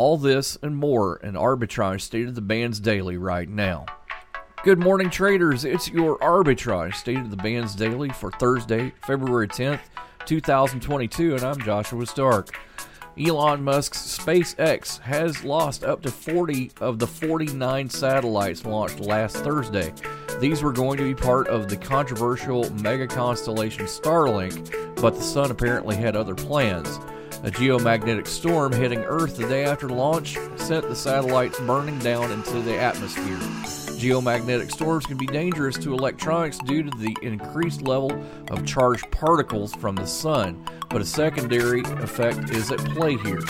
All this and more in Arbitrage State of the Bands Daily right now. Good morning, traders. It's your Arbitrage State of the Bands Daily for Thursday, February 10th, 2022, and I'm Joshua Stark. Elon Musk's SpaceX has lost up to 40 of the 49 satellites launched last Thursday. These were going to be part of the controversial mega constellation Starlink, but the sun apparently had other plans. A geomagnetic storm hitting Earth the day after launch sent the satellites burning down into the atmosphere. Geomagnetic storms can be dangerous to electronics due to the increased level of charged particles from the sun, but a secondary effect is at play here.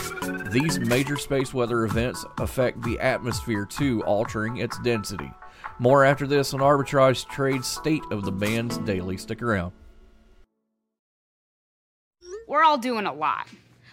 These major space weather events affect the atmosphere too, altering its density. More after this on Arbitrage Trade State of the Bands Daily. Stick around. We're all doing a lot.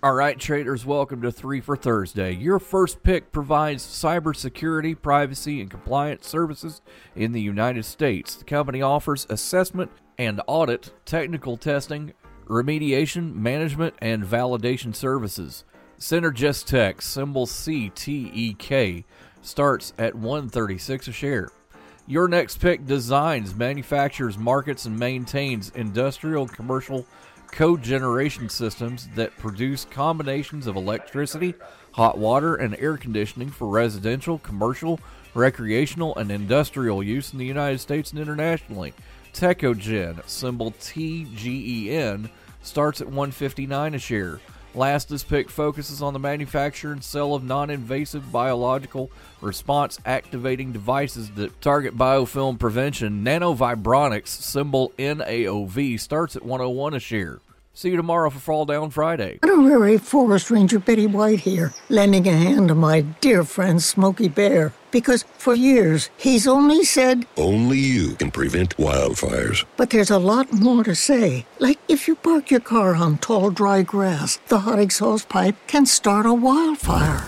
All right, traders, welcome to 3 for Thursday. Your first pick provides cybersecurity, privacy, and compliance services in the United States. The company offers assessment and audit, technical testing, remediation, management, and validation services. CynergisTek, symbol CTEK, starts at 136 a share. Your next pick designs, manufactures, markets, and maintains industrial commercial cogeneration systems that produce combinations of electricity, hot water, and air conditioning for residential, commercial, recreational, and industrial use in the United States and internationally. Tecogen, symbol TGEN, starts at 159 a share. Last, this pick focuses on the manufacture and sale of non invasive biological response activating devices that target biofilm prevention. NanoVibronix, symbol NAOV, starts at 101 a share. See you tomorrow for Fall Down Friday. I'm honorary Forest Ranger Betty White here, lending a hand to my dear friend Smokey Bear. Because for years, he's only said, Only you can prevent wildfires. but there's a lot more to say. Like if you park your car on tall, dry grass, the hot exhaust pipe can start a wildfire.